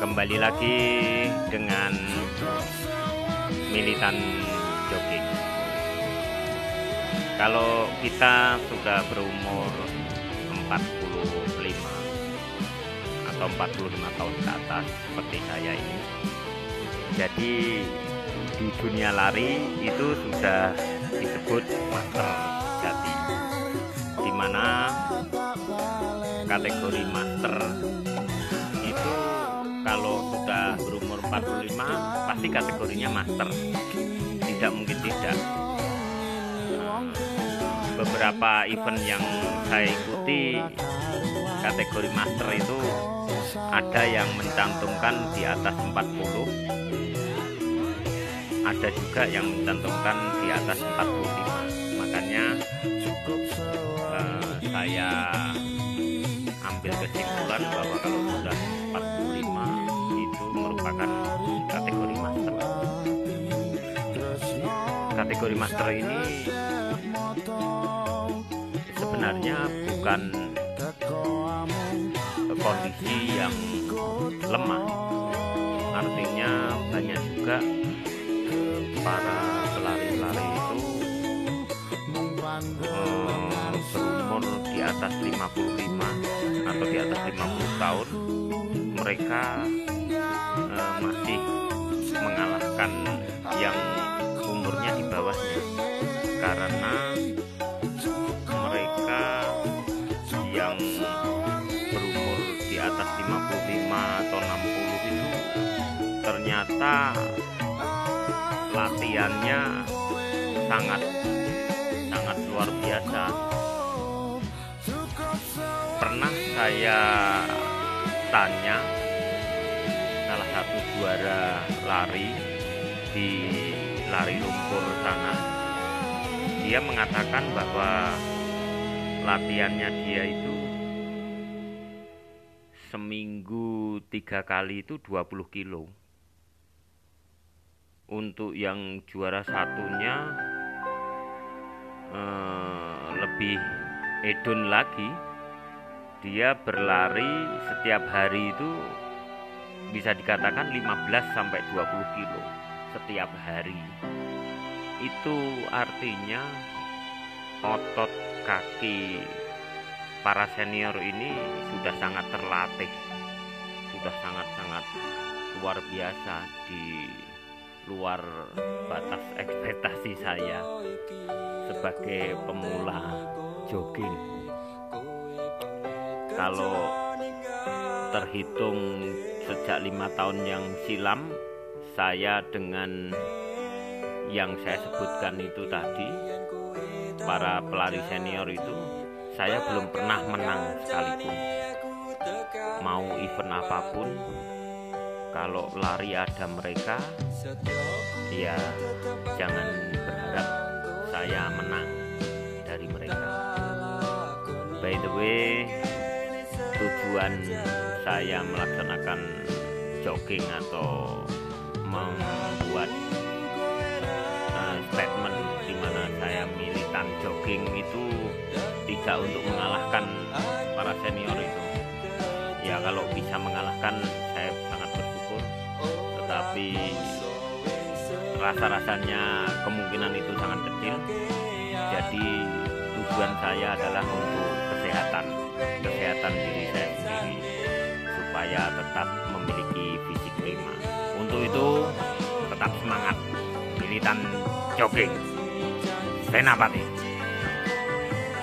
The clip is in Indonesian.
kembali lagi dengan militan jogging. Kalau kita sudah berumur 45 atau 45 tahun ke atas seperti saya ini jadi di dunia lari itu sudah disebut master jati di mana kategori master kalau sudah berumur 45 pasti kategorinya master. Tidak mungkin tidak. Beberapa event yang saya ikuti kategori master itu ada yang mencantumkan di atas 40 ada juga yang mencantumkan di atas 45 makanya eh, saya ambil kesimpulan bahwa kalau sudah 45 itu merupakan kategori master. Kategori master ini sebenarnya bukan kondisi yang lemah. Artinya banyak juga para pelari-pelari itu eh, berumur di atas 55 atau di atas 50 tahun mereka eh, masih mengalahkan yang umurnya di bawahnya. Karena mereka yang berumur di atas 55 atau 60 itu ternyata latihannya sangat sangat luar biasa. Pernah saya tanya satu juara lari di lari lumpur sana dia mengatakan bahwa latihannya dia itu seminggu tiga kali itu 20 kilo. Untuk yang juara satunya eh, lebih edun lagi. Dia berlari setiap hari itu bisa dikatakan 15 sampai 20 kilo setiap hari. Itu artinya otot kaki para senior ini sudah sangat terlatih sudah sangat-sangat luar biasa di luar batas ekspektasi saya sebagai pemula jogging. Kalau terhitung sejak lima tahun yang silam saya dengan yang saya sebutkan itu tadi para pelari senior itu saya belum pernah menang sekalipun. Mau event apa pun kalau lari ada mereka ya jangan berharap saya menang dari mereka. By the way tujuan saya melaksanakan jogging atau membuat uh, statement di mana saya militan jogging itu tidak untuk mengalahkan para senior itu. Ya kalau bisa mengalahkan saya sangat bersyukur. Tetapi rasa-rasanya kemungkinan itu sangat kecil. Jadi tujuan saya adalah untuk kesehatan kesehatan diri saya supaya tetap memiliki fisik prima. Untuk itu tetap semangat. Militan jogging. Senapati